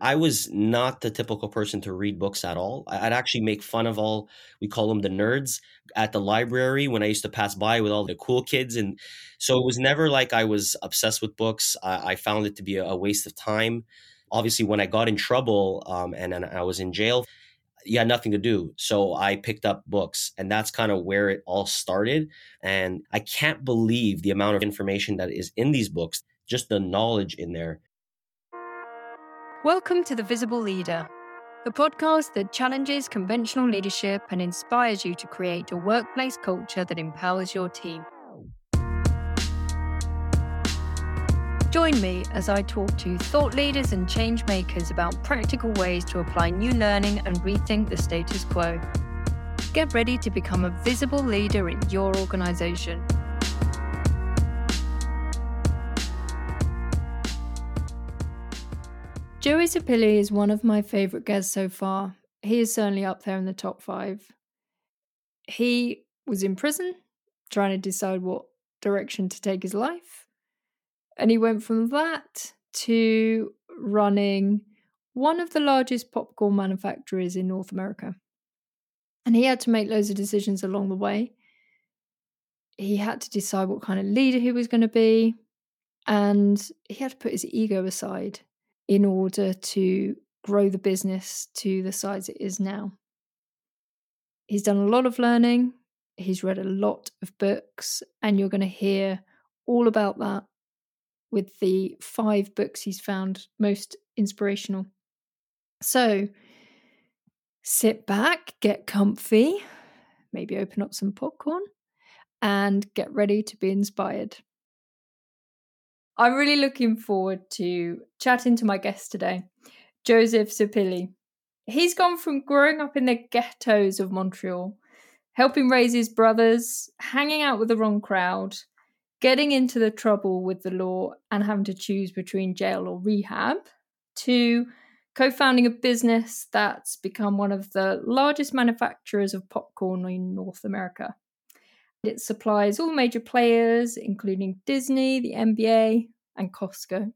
I was not the typical person to read books at all. I'd actually make fun of all, we call them the nerds at the library when I used to pass by with all the cool kids. And so it was never like I was obsessed with books. I, I found it to be a waste of time. Obviously, when I got in trouble um, and, and I was in jail, you had nothing to do. So I picked up books, and that's kind of where it all started. And I can't believe the amount of information that is in these books, just the knowledge in there. Welcome to The Visible Leader, the podcast that challenges conventional leadership and inspires you to create a workplace culture that empowers your team. Join me as I talk to thought leaders and change makers about practical ways to apply new learning and rethink the status quo. Get ready to become a visible leader in your organization. Joey Zeppilli is one of my favourite guests so far. He is certainly up there in the top five. He was in prison trying to decide what direction to take his life. And he went from that to running one of the largest popcorn manufacturers in North America. And he had to make loads of decisions along the way. He had to decide what kind of leader he was going to be. And he had to put his ego aside in order to grow the business to the size it is now. He's done a lot of learning, he's read a lot of books, and you're going to hear all about that with the five books he's found most inspirational. So sit back, get comfy, maybe open up some popcorn, and get ready to be inspired. I'm really looking forward to chatting to my guest today, Joseph Zeppilli. He's gone from growing up in the ghettos of Montreal, helping raise his brothers, hanging out with the wrong crowd, getting into the trouble with the law and having to choose between jail or rehab, to co founding a business that's become one of the largest manufacturers of popcorn in North America. It supplies all major players, including Disney, the NBA, and Costco.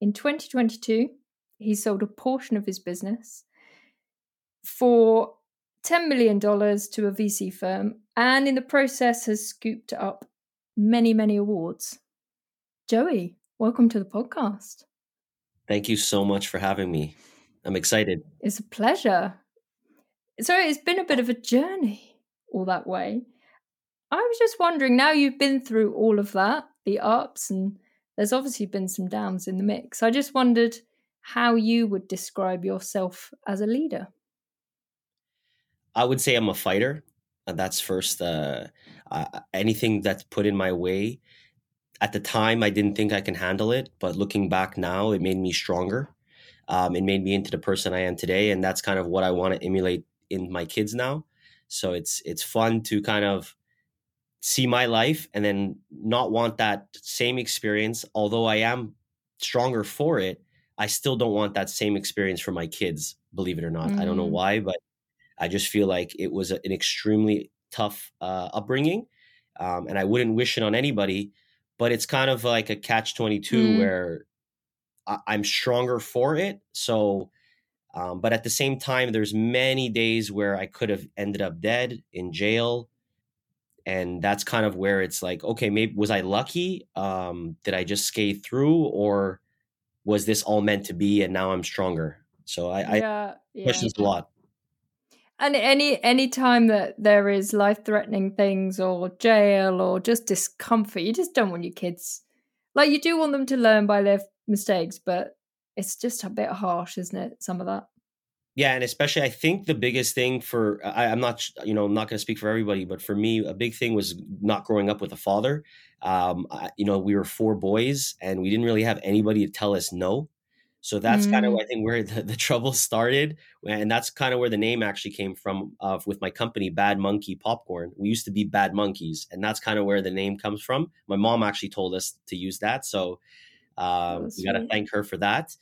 In 2022, he sold a portion of his business for $10 million to a VC firm and in the process has scooped up many, many awards. Joey, welcome to the podcast. Thank you so much for having me. I'm excited. It's a pleasure. So it's been a bit of a journey all that way. I was just wondering now you've been through all of that, the ups, and there's obviously been some downs in the mix. I just wondered how you would describe yourself as a leader. I would say I'm a fighter. And that's first. Uh, uh, anything that's put in my way, at the time, I didn't think I can handle it. But looking back now, it made me stronger. Um, it made me into the person I am today, and that's kind of what I want to emulate in my kids now. So it's it's fun to kind of see my life and then not want that same experience although i am stronger for it i still don't want that same experience for my kids believe it or not mm. i don't know mm. why but i just feel like it was an extremely tough uh, upbringing um, and i wouldn't wish it on anybody but it's kind of like a catch 22 mm. where I- i'm stronger for it so um, but at the same time there's many days where i could have ended up dead in jail and that's kind of where it's like okay maybe was i lucky? Um did i just skate through or was this all meant to be and now i'm stronger? So i yeah, i yeah. questions a lot. And any any time that there is life threatening things or jail or just discomfort you just don't want your kids like you do want them to learn by their mistakes but it's just a bit harsh isn't it some of that yeah, and especially I think the biggest thing for I, am not you know I'm not going to speak for everybody, but for me a big thing was not growing up with a father. Um, I, you know, we were four boys, and we didn't really have anybody to tell us no. So that's mm. kind of I think where the, the, trouble started, and that's kind of where the name actually came from. Uh, with my company, Bad Monkey Popcorn, we used to be Bad Monkeys, and that's kind of where the name comes from. My mom actually told us to use that, so um, we got to thank her for that.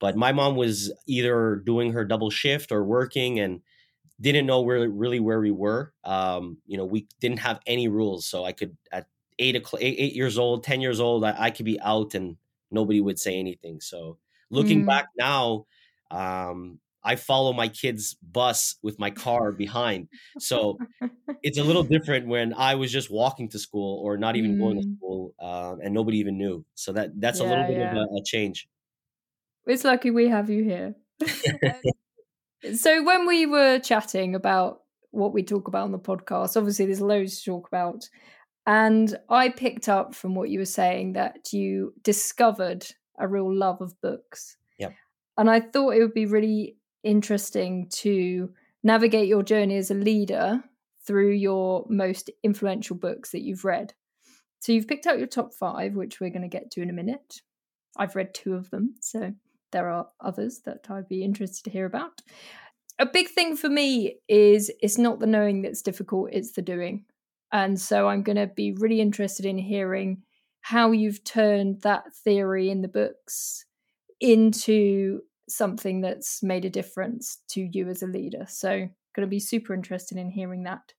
But my mom was either doing her double shift or working and didn't know where really where we were. Um, you know, we didn't have any rules, so I could at eight o'clock eight years old, ten years old, I, I could be out and nobody would say anything. So Looking mm. back now, um, I follow my kid's bus with my car behind. So it's a little different when I was just walking to school or not even mm. going to mm. school um, and nobody even knew. So that that's yeah, a little bit yeah. of a, a change. It's lucky we have you here. Um, so when we were chatting about what we talk about on the podcast, obviously there's loads to talk about. And I picked up from what you were saying that you discovered a real love of books. Yep. And I thought it would be really interesting to navigate your journey as a leader through your most influential books that you've read. So you've picked out your top five, which we're going to get to in a minute. I've read two of them, so there are others that I'd be interested to hear about. A big thing for me is it's not the knowing that's difficult, it's the doing. And so I'm going to be really interested in hearing how you've turned that theory in the books into something that's made a difference to you as a leader. So, going to be super interested in hearing that.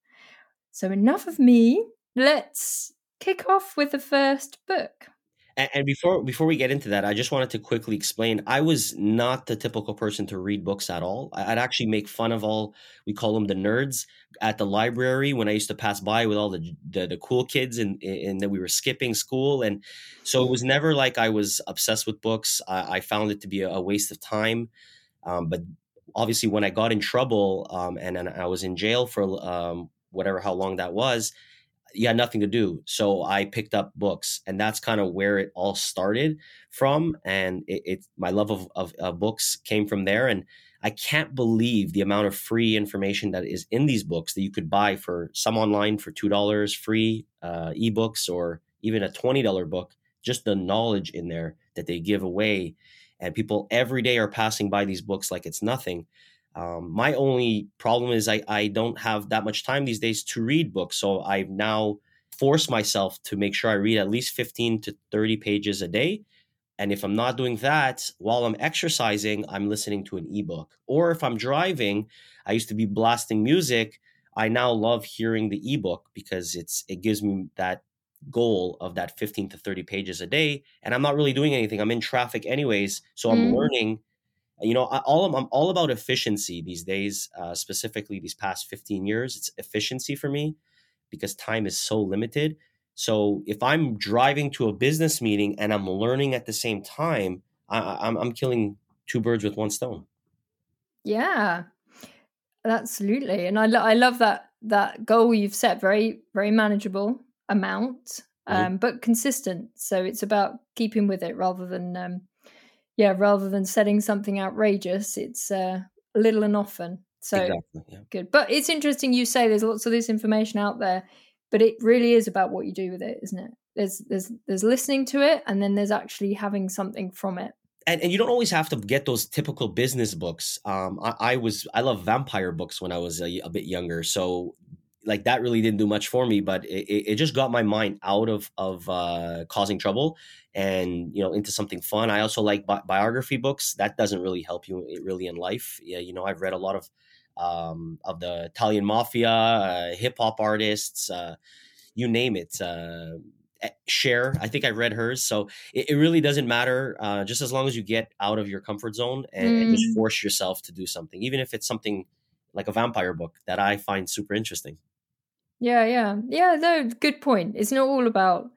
So, enough of me. Let's kick off with the first book. And, before before we get into that, I just wanted to quickly explain. I was not the typical person to read books at all. I'd actually make fun of all we call them the nerds at the library when I used to pass by with all the the, the cool kids and and that we were skipping school. And so it was never like I was obsessed with books. I, I found it to be a, a waste of time. Um, but obviously, when I got in trouble um, and, and I was in jail for um, whatever how long that was you had nothing to do. So I picked up books, and that's kind of where it all started from. And it, it my love of, of, of, books came from there. And I can't believe the amount of free information that is in these books that you could buy for some online for two dollars, free uh, ebooks, or even a twenty dollar book. Just the knowledge in there that they give away, and people every day are passing by these books like it's nothing. Um, my only problem is I, I don't have that much time these days to read books. So I've now forced myself to make sure I read at least 15 to 30 pages a day. And if I'm not doing that while I'm exercising, I'm listening to an ebook. Or if I'm driving, I used to be blasting music. I now love hearing the ebook because it's it gives me that goal of that 15 to 30 pages a day and i'm not really doing anything i'm in traffic anyways so i'm mm. learning you know, I, all I'm, I'm, all about efficiency these days. Uh, specifically, these past 15 years, it's efficiency for me because time is so limited. So if I'm driving to a business meeting and I'm learning at the same time, I, I'm, I'm killing two birds with one stone. Yeah, absolutely, and I lo- I love that that goal you've set. Very very manageable amount, mm-hmm. um, mm-hmm. but consistent. So it's about keeping with it rather than um, yeah, rather than setting something outrageous, it's uh, little and often. So exactly, yeah. good. But it's interesting you say there's lots of this information out there, but it really is about what you do with it, isn't it? There's there's there's listening to it and then there's actually having something from it. And, and you don't always have to get those typical business books. Um, I, I was I love vampire books when I was a, a bit younger, so like that really didn't do much for me but it, it just got my mind out of of uh, causing trouble and you know into something fun. I also like bi- biography books. That doesn't really help you eh, really in life. Yeah, you know i've read a lot of um, of the italian mafia uh, hip-hop artists uh, you name it uh, Cher. I think i read hers. So it, it really doesn't matter uh, just as long as you get out of your comfort zone and, mm. and just force yourself to do something even if it's something like a vampire book that i find super interesting yeah, yeah, yeah. No, good point. It's not all about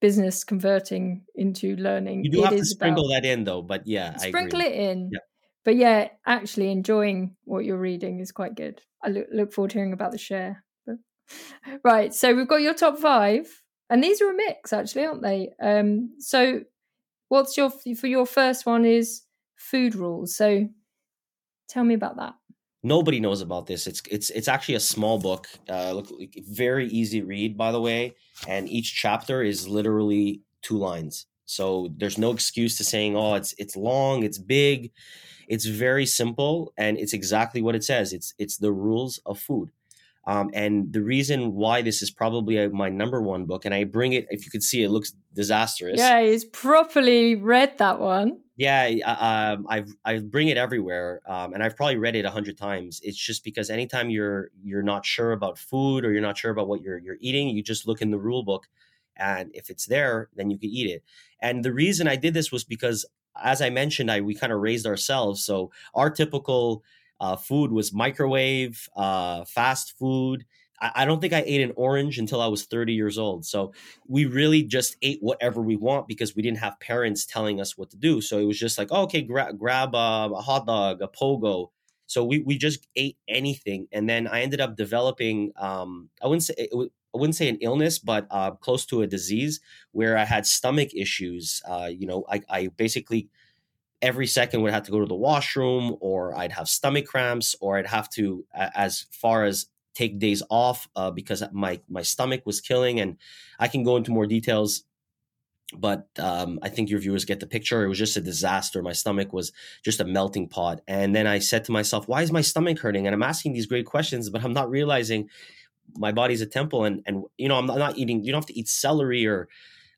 business converting into learning. You do it have to sprinkle about, that in, though. But yeah, sprinkle it in. Yeah. But yeah, actually enjoying what you're reading is quite good. I look, look forward to hearing about the Cher. But, right, so we've got your top five, and these are a mix, actually, aren't they? Um, so, what's your for your first one is food rules. So, tell me about that. Nobody knows about this. It's it's it's actually a small book. Uh, look, very easy read, by the way, and each chapter is literally two lines. So there's no excuse to saying, "Oh, it's it's long, it's big." It's very simple, and it's exactly what it says. It's it's the rules of food. Um, and the reason why this is probably a, my number one book, and I bring it, if you could see, it looks disastrous. Yeah, he's properly read that one. Yeah, um, I I bring it everywhere, um, and I've probably read it a hundred times. It's just because anytime you're you're not sure about food or you're not sure about what you're you're eating, you just look in the rule book, and if it's there, then you can eat it. And the reason I did this was because as I mentioned, I we kind of raised ourselves. So our typical uh, food was microwave, uh, fast food. I, don't think I ate an orange until I was 30 years old. So we really just ate whatever we want because we didn't have parents telling us what to do. So it was just like, oh, okay, gra- grab a, a hot dog, a pogo. So we, we just ate anything, and then I ended up developing. Um, I wouldn't say it, I wouldn't say an illness, but uh, close to a disease where I had stomach issues. Uh, you know, I, I basically every second would have to go to the washroom, or I'd have stomach cramps, or I'd have to, as far as take days off uh, because my my stomach was killing. And I can go into more details but um, I think your viewers get the picture. It was just a disaster. My stomach was just a melting pot. And then I said to myself, why is my stomach hurting? And I'm asking these great questions, but I'm not realizing my body's a temple. And, and you know, I'm not eating, you don't have to eat celery or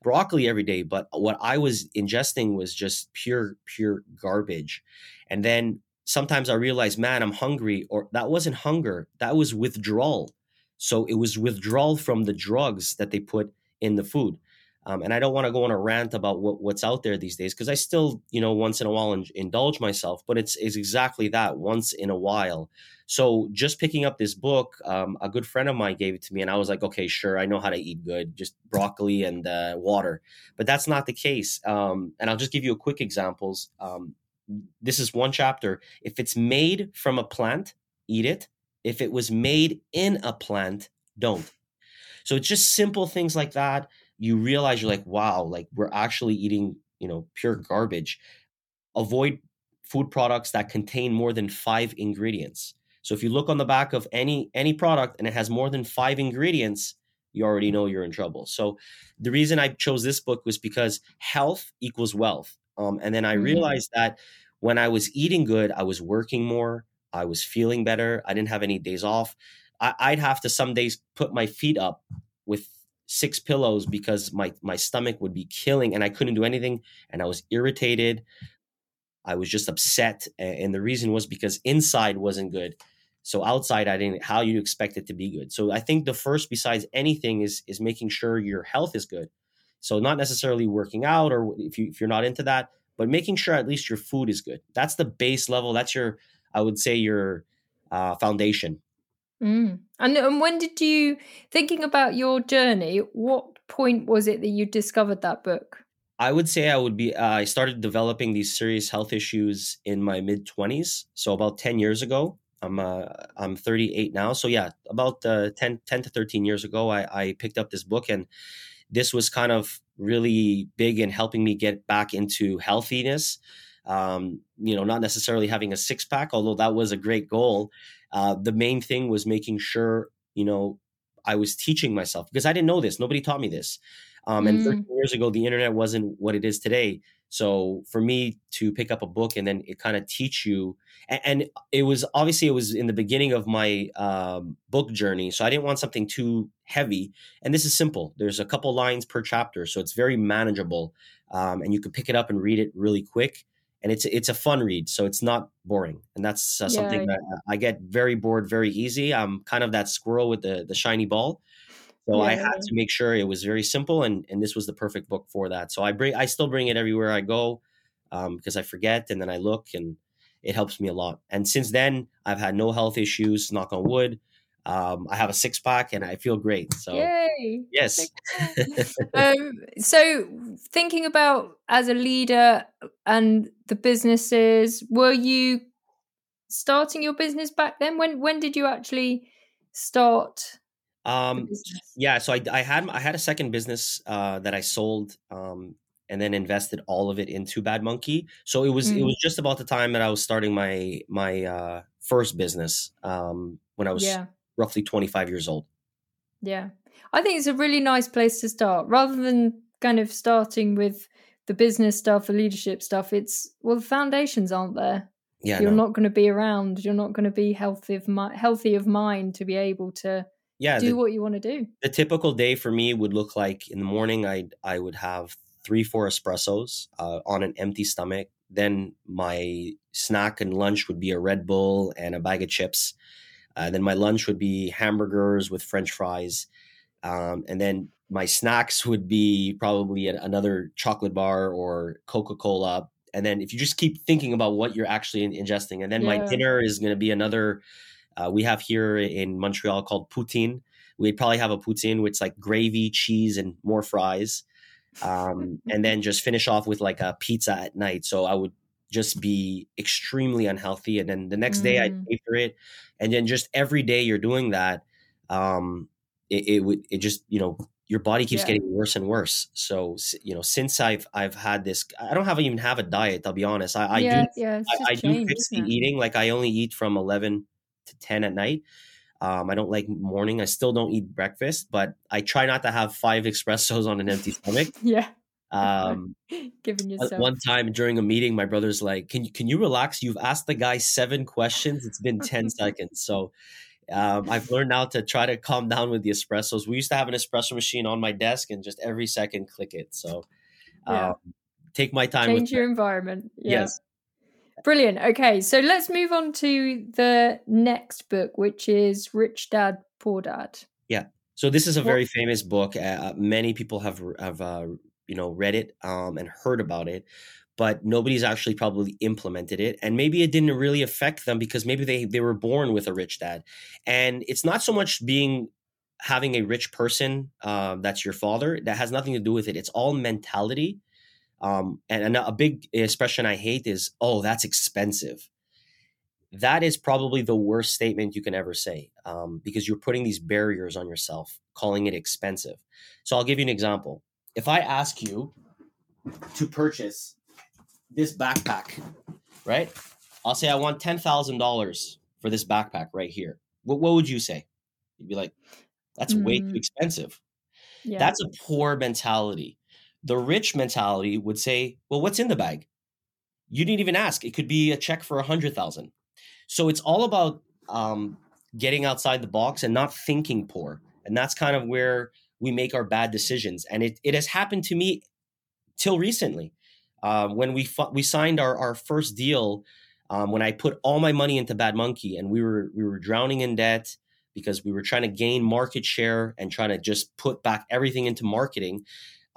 broccoli every day. But what I was ingesting was just pure, pure garbage. And then sometimes I realize, man, I'm hungry. Or that wasn't hunger, that was withdrawal. So it was withdrawal from the drugs that they put in the food. Um, and I don't want to go on a rant about what, what's out there these days because I still, you know, once in a while in, indulge myself, but it's, it's exactly that once in a while. So just picking up this book, um, a good friend of mine gave it to me, and I was like, okay, sure, I know how to eat good, just broccoli and uh, water. But that's not the case. Um, and I'll just give you a quick examples. This is one chapter. If it's made from a plant, eat it. If it was made in a plant, don't. So it's just simple things like that you realize you're like, wow, like we're actually eating, you know, pure garbage. Avoid food products that contain more than five ingredients. So if you look on the back of any any product and it has more than five ingredients, you already know you're in trouble. So the reason I chose this book was because health equals wealth. Um, and then I mm-hmm. realized that when I was eating good, I was working more, I was feeling better, I didn't have any days off. I, I'd have to some days put my feet up with six pillows because my my stomach would be killing and I couldn't do anything and I was irritated. I was just upset and the reason was because inside wasn't good. So outside I didn't how you expect it to be good. So I think the first besides anything is is making sure your health is good. So not necessarily working out or if you if you're not into that, but making sure at least your food is good. That's the base level. That's your I would say your uh, foundation Mm. And, and when did you, thinking about your journey, what point was it that you discovered that book? I would say I would be, uh, I started developing these serious health issues in my mid 20s. So about 10 years ago. I'm uh, I'm 38 now. So yeah, about uh, 10, 10 to 13 years ago, I, I picked up this book and this was kind of really big in helping me get back into healthiness. Um, you know, not necessarily having a six pack, although that was a great goal. Uh, the main thing was making sure, you know, I was teaching myself because I didn't know this. Nobody taught me this. Um, and mm. 13 years ago, the internet wasn't what it is today. So for me to pick up a book and then it kind of teach you, and, and, it was obviously it was in the beginning of my um, book journey, so I didn't want something too heavy. And this is simple. There's a couple lines per chapter, so it's very manageable, um, and you can pick it up and read it really quick and it's it's a fun read, so it's not boring, and that's uh, something yeah, that I get very bored very easy. I'm kind of that squirrel with the the shiny ball, so yeah. I had to make sure it was very simple, and and this was the perfect book for that. So I bring I still bring it everywhere I go um, because I forget, and then I look, and it helps me a lot. And since then, I've had no health issues. Knock on wood. Um, I have a six pack and I feel great. So, Yay. yes. um, so, thinking about as a leader and the businesses, were you starting your business back then? When when did you actually start? Um, yeah, so I, I had I had a second business uh, that I sold um, and then invested all of it into Bad Monkey. So it was mm. it was just about the time that I was starting my my uh, first business um, when I was yeah roughly 25 years old. Yeah. I think it's a really nice place to start rather than kind of starting with the business stuff, the leadership stuff. It's well, the foundations aren't there. Yeah, you're no. not going to be around. You're not going to be healthy of mi- healthy of mind to be able to yeah do the, what you want to do. The typical day for me would look like in the morning. I I would have three four espressos uh, on an empty stomach. Then my snack and lunch would be a Red Bull and a bag of chips. Uh, then my lunch would be hamburgers with French fries, um, and then my snacks would be probably another chocolate bar or Coca Cola. and then if you just keep thinking about what you're actually ingesting, and then Yeah. my dinner is going to be another. Uh, we have here in Montreal called poutine. We'd probably have a poutine with like gravy, cheese, and more fries, um, and then just finish off with like a pizza at night. So I would just be extremely unhealthy, and then the next day I'd Mm. pay for it, and then just every day you're doing that, um, it, it would it just you know your body keeps Yeah. getting worse and worse. So you know since I've I've had this, I don't have even have a diet. I'll be honest. I, I yeah, do yeah, I, I do change, fix the eating. Like I only eat from eleven to ten at night. Um, I don't like morning. I still don't eat breakfast, but I try not to have five espressos on an empty stomach. Yeah, Um, giving yourself. one time during a meeting, my brother's like, "Can you can you relax? You've asked the guy seven questions. It's been ten seconds." So um, I've learned now to try to calm down with the espressos. We used to have an espresso machine on my desk, and just every second click it. So Yeah. um, take my time Change with your environment. Yeah. Yes. Brilliant. Okay, so let's move on to the next book, which is Rich Dad Poor Dad. Yeah. So this is a What- very famous book. Uh, many people have have uh, you know read it um, and heard about it, but nobody's actually probably implemented it. And maybe it didn't really affect them because maybe they they were born with a rich dad. And it's not so much being having a rich person um, that's your father that has nothing to do with it. It's all mentality. Um, and, a big expression I hate is, "Oh, that's expensive." that is probably the worst statement you can ever say um, because you're putting these barriers on yourself, calling it expensive. So I'll give you an example. If I ask you to purchase this backpack, right? I'll say I want ten thousand dollars for this backpack right here. What, what would you say? You'd be like, "That's way too Mm. expensive." Yeah. That's a poor mentality. The rich mentality would say, "Well, what's in the bag?" You didn't even ask. It could be a check for a hundred thousand. So it's all about um, getting outside the box and not thinking poor, and that's kind of where we make our bad decisions. And it it has happened to me till recently uh, when we fu- we signed our our first deal. Um, when I put all my money into Bad Monkey, and we were we were drowning in debt because we were trying to gain market share and trying to just put back everything into marketing.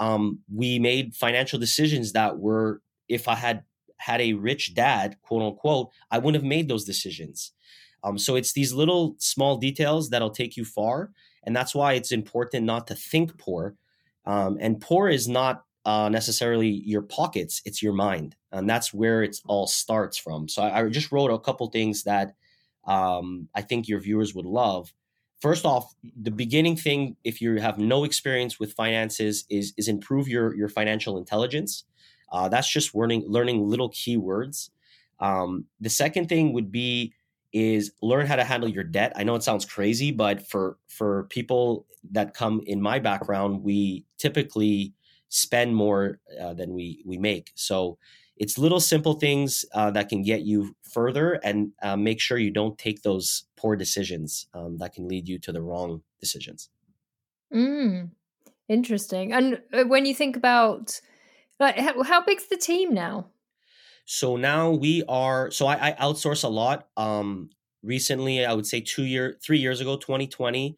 Um, we made financial decisions that were, if I had had a rich dad, quote unquote, I wouldn't have made those decisions. Um, so it's these little small details that'll take you far, and that's why it's important not to think poor. Um, and poor is not uh, necessarily your pockets; it's your mind, and that's where it all starts from. So I, I just wrote a couple things that um, I think your viewers would love. First off, the beginning thing, if you have no experience with finances, is is improve your your financial intelligence. Uh, that's just learning learning little keywords. Um, the second thing would be is learn how to handle your debt. I know it sounds crazy, but for for people that come in my background, we typically spend more uh, than we we make. So it's little simple things uh, that can get you further and uh, make sure you don't take those poor decisions um, that can lead you to the wrong decisions. Mm, interesting. And uh, when you think about like how, how big's the team now? So now we are. So I, I outsource a lot. Um, recently, I would say two year, three years ago, 2020,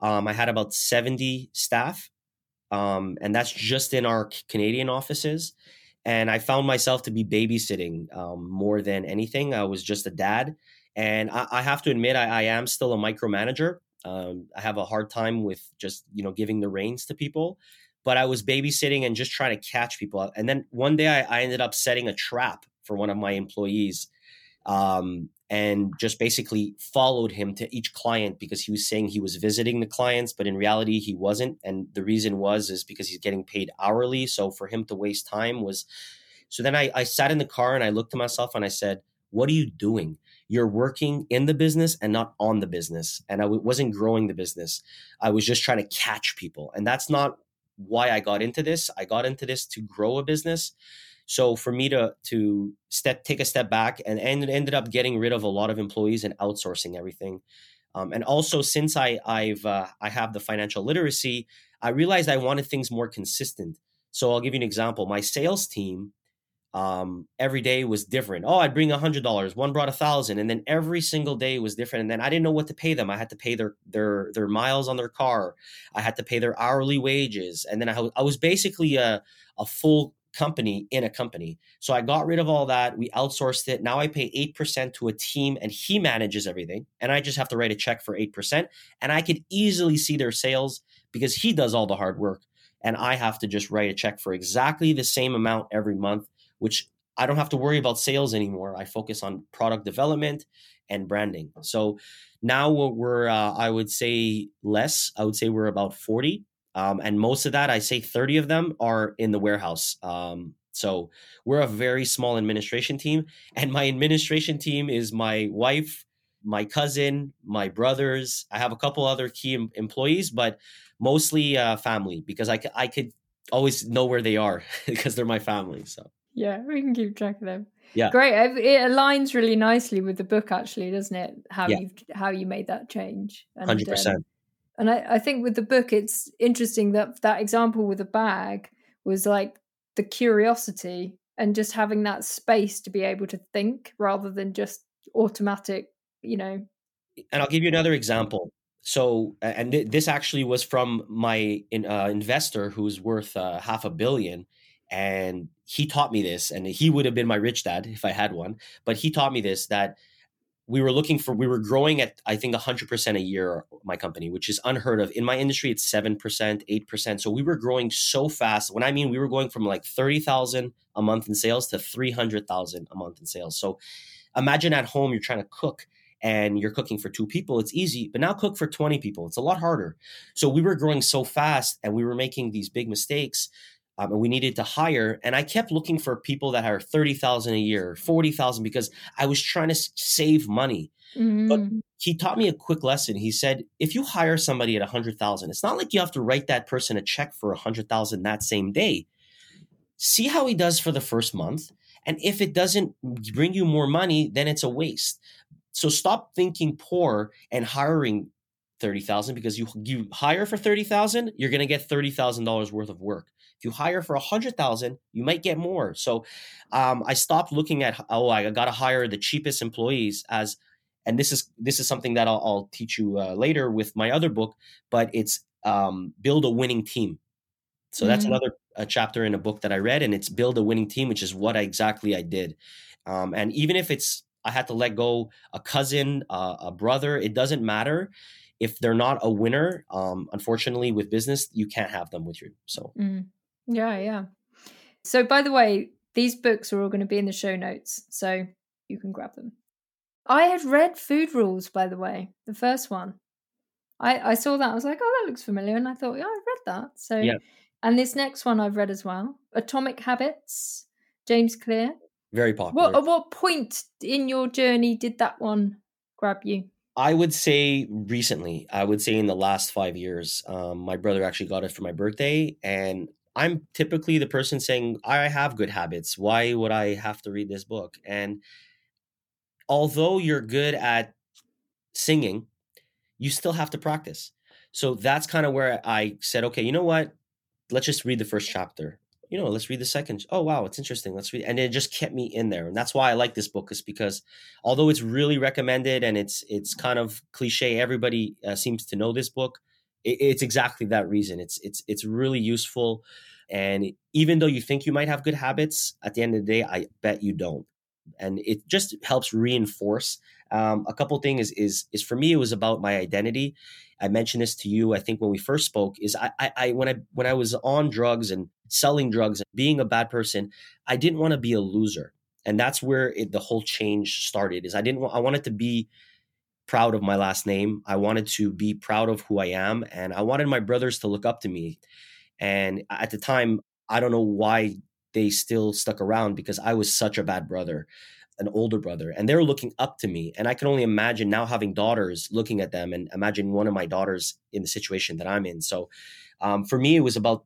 um, I had about 70 staff, um, and that's just in our Canadian offices. And I found myself to be babysitting um, more than anything. I was just a dad, and I, I have to admit, I, I am still a micromanager. Um, I have a hard time with just you know giving the reins to people but I was babysitting and just trying to catch people. And then one day I, I ended up setting a trap for one of my employees um, and just basically followed him to each client because he was saying he was visiting the clients, but in reality he wasn't. And the reason was is because he's getting paid hourly. So for him to waste time was so then I, I sat in the car and I looked to myself and I said, What are you doing? You're working in the business and not on the business. And I w- wasn't growing the business. I was just trying to catch people. And that's not why I got into this. I got into this to grow a business. So for me to to step take a step back and, and ended up getting rid of a lot of employees and outsourcing everything. Um, and also since I I've uh, I have the financial literacy, I realized I wanted things more consistent. So I'll give you an example. My sales team um, every day was different. Oh, I'd bring a hundred dollars. One brought a thousand, and then every single day was different. And then I didn't know what to pay them. I had to pay their their their miles on their car. I had to pay their hourly wages, and then I, I was basically a a full company in a company. So I got rid of all that. We outsourced it. Now I pay 8% to a team and he manages everything. And I just have to write a check for 8%. And I could easily see their sales because he does all the hard work. And I have to just write a check for exactly the same amount every month, which I don't have to worry about sales anymore. I focus on product development and branding. So now we're, uh, I would say less. I would say we're about 40 um, and most of that, I say 30 of them are in the warehouse. Um, so we're a very small administration team. And my administration team is my wife, my cousin, my brothers. I have a couple other key em- employees, but mostly uh, family because I, c- I could always know where they are because they're my family. So yeah, we can keep track of them. Yeah, great. It aligns really nicely with the book, actually, doesn't it? How yeah. you how you made that change. Hundred percent. Um, and I, I think with the book, it's interesting that that example with the bag was like the curiosity and just having that space to be able to think rather than just automatic, you know. And I'll give you another example. So, and th- this actually was from my in, uh, investor who's worth uh, half a billion. And he taught me this, and he would have been my rich dad if I had one. But he taught me this that we were looking for we were growing at i think 100% a year my company which is unheard of. In my industry it's 7% 8% so we were growing so fast. When i mean we were going from like 30000 a month in sales to 300000 a month in sales. So imagine at home you're trying to cook and you're cooking for two people it's easy but now cook for 20 people it's a lot harder. So we were growing so fast and we were making these big mistakes um, and we needed to hire. And I kept looking for people that are thirty thousand a year, forty thousand, because I was trying to save money. Mm. But he taught me a quick lesson. He said, if you hire somebody at a hundred thousand, it's not like you have to write that person a check for a hundred thousand that same day. See how he does for the first month, and if it doesn't bring you more money, then it's a waste. So stop thinking poor and hiring thirty thousand because you you hire for thirty thousand, you're going to get thirty thousand dollars worth of work. If you hire for a hundred thousand, you might get more. So um, I stopped looking at oh I got to hire the cheapest employees as, and this is this is something that I'll, I'll teach you uh, later with my other book, but it's um, build a winning team. So mm-hmm. that's another chapter in a book that I read, and it's build a winning team, which is what I, exactly I did. Um, and even if it's I had to let go a cousin, uh, a brother, it doesn't matter if they're not a winner, um, unfortunately, with business, you can't have them with you. So, mm. Yeah, yeah. So, by the way, these books are all going to be in the show notes, so you can grab them. I had read Food Rules, by the way, the first one. I, I saw that. I was like, oh, that looks familiar. And I thought, yeah, I've read that. So, yeah. and this next one I've read as well Atomic Habits, James Clear. Very popular. What, at what point in your journey did that one grab you? I would say recently. I would say in the last five years. Um, my brother actually got it for my birthday, and I'm typically the person saying, I have good habits. Why would I have to read this book? And although you're good at singing, you still have to practice. So that's kind of where I said, okay, you know what? Let's just read the first chapter. You know, let's read the second. Oh, wow, it's interesting. Let's read. And it just kept me in there. And that's why I like this book is because although it's really recommended and it's it's kind of cliche, everybody uh, seems to know this book it's exactly that reason. It's it's it's really useful, and even though you think you might have good habits, at the end of the day, I bet you don't. And it just helps reinforce. Um, a couple things is is is for me, it was about my identity. I mentioned this to you. I think when we first spoke, is I, I, I when I when I was on drugs and selling drugs and being a bad person, I didn't want to be a loser, and that's where it, the whole change started. Is I didn't want I wanted to be proud of my last name. I wanted to be proud of who I am, and I wanted my brothers to look up to me. And at the time, I don't know why they still stuck around because I was such a bad brother, an older brother, and they're looking up to me. And I can only imagine now having daughters looking at them and imagine one of my daughters in the situation that I'm in. So um, for me, it was about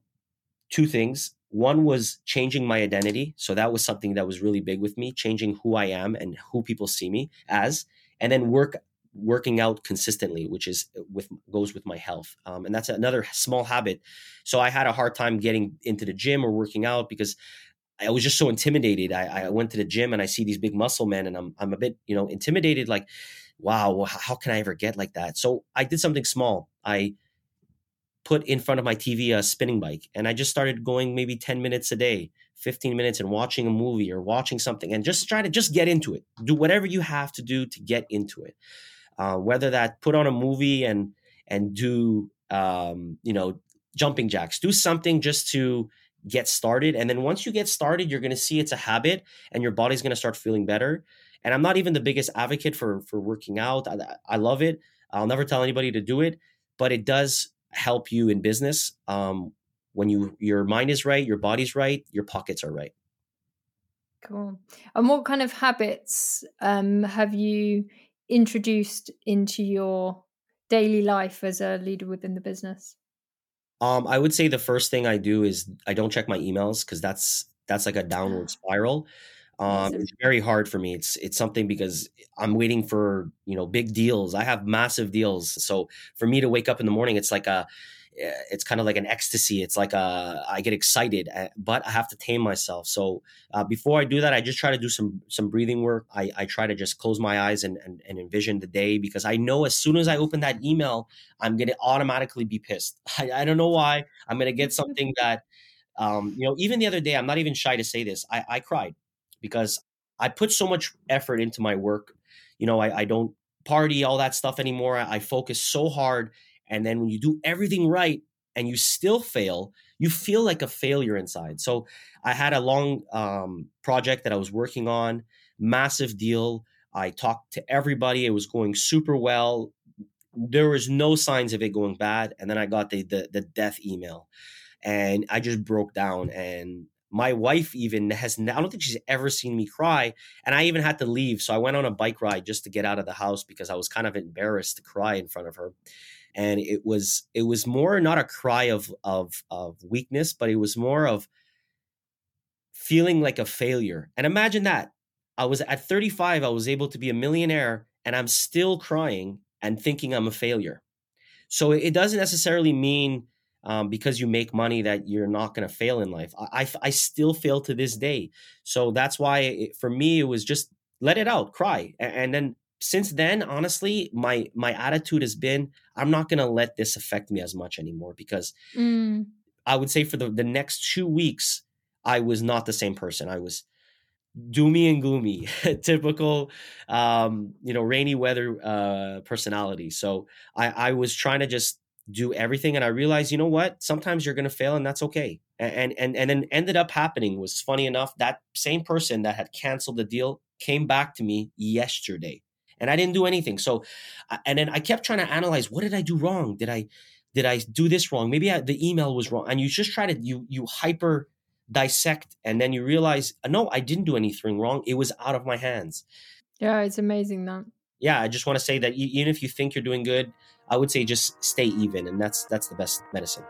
two things. One was changing my identity. So that was something that was really big with me, changing who I am and who people see me as. And then work working out consistently, which is uh, with goes with my health, um, and that's another small habit. So I had a hard time getting into the gym or working out because I was just so intimidated. I, I went to the gym and I see these big muscle men, and I'm I'm a bit you know intimidated. Like, wow, how can I ever get like that? So I did something small. I put in front of my TV a spinning bike and I just started going maybe 10 minutes a day, 15 minutes and watching a movie or watching something and just try to just get into it. Do whatever you have to do to get into it. Uh, whether that put on a movie and and do um, you know jumping jacks, do something just to get started. And then once you get started, you're going to see it's a habit and your body's going to start feeling better. And I'm not even the biggest advocate for for working out. I, I love it. I'll never tell anybody to do it, but it does help you in business. Um, when you your mind is right, your body's right, your pockets are right. Cool. And what kind of habits um, have you introduced into your daily life as a leader within the business? Um, I would say the first thing I do is I don't check my emails because that's that's like a downward ah. spiral. Um, it's very hard for me. It's it's something because I'm waiting for you know big deals. I have massive deals, so for me to wake up in the morning, it's like a it's kind of like an ecstasy. It's like a, I get excited, eh, but I have to tame myself. So uh, before I do that, I just try to do some some breathing work. I, I try to just close my eyes and, and, and envision the day because I know as soon as I open that email, I'm gonna automatically be pissed. I, I don't know why. I'm gonna get something that, um, you know, even the other day, I'm not even shy to say this. I, I cried because I put so much effort into my work. You know, I, I don't party all that stuff anymore. I focus so hard and then when you do everything right and you still fail, you feel like a failure inside. So I had a long um, project that I was working on, massive deal. I talked to everybody. It was going super well. There was no signs of it going bad. And then I got the, the, the death email and I just broke down. And my wife even has, I don't think she's ever seen me cry. And I even had to leave. So I went on a bike ride just to get out of the house because I was kind of embarrassed to cry in front of her and it was it was more not a cry of of of weakness but it was more of feeling like a failure. And imagine that. I was at 35 i was able to be a millionaire and i'm still crying and thinking i'm a failure. So it doesn't necessarily mean um, because you make money that you're not going to fail in life. I, I, I still fail to this day. So that's why it, for me it was just let it out cry and, and then since then honestly my my attitude has been i'm not going to let this affect me as much anymore because mm. i would say for the, the next two weeks i was not the same person. I was doomy and gloomy typical um you know rainy weather uh personality. So i i was trying to just do everything and i realized you know what? Sometimes you're going to fail and that's okay. And and and then ended up happening was funny enough that same person that had canceled the deal came back to me yesterday and I didn't do anything. So, uh, and then I kept trying to analyze what did I do wrong? Did I did I do this wrong? Maybe I, the email was wrong. And you just try to you you hyper dissect, and then you realize uh, no, I didn't do anything wrong. It was out of my hands. Yeah, it's amazing that. Yeah, I just want to say that even if you think you're doing good, I would say just stay even, and that's that's the best medicine.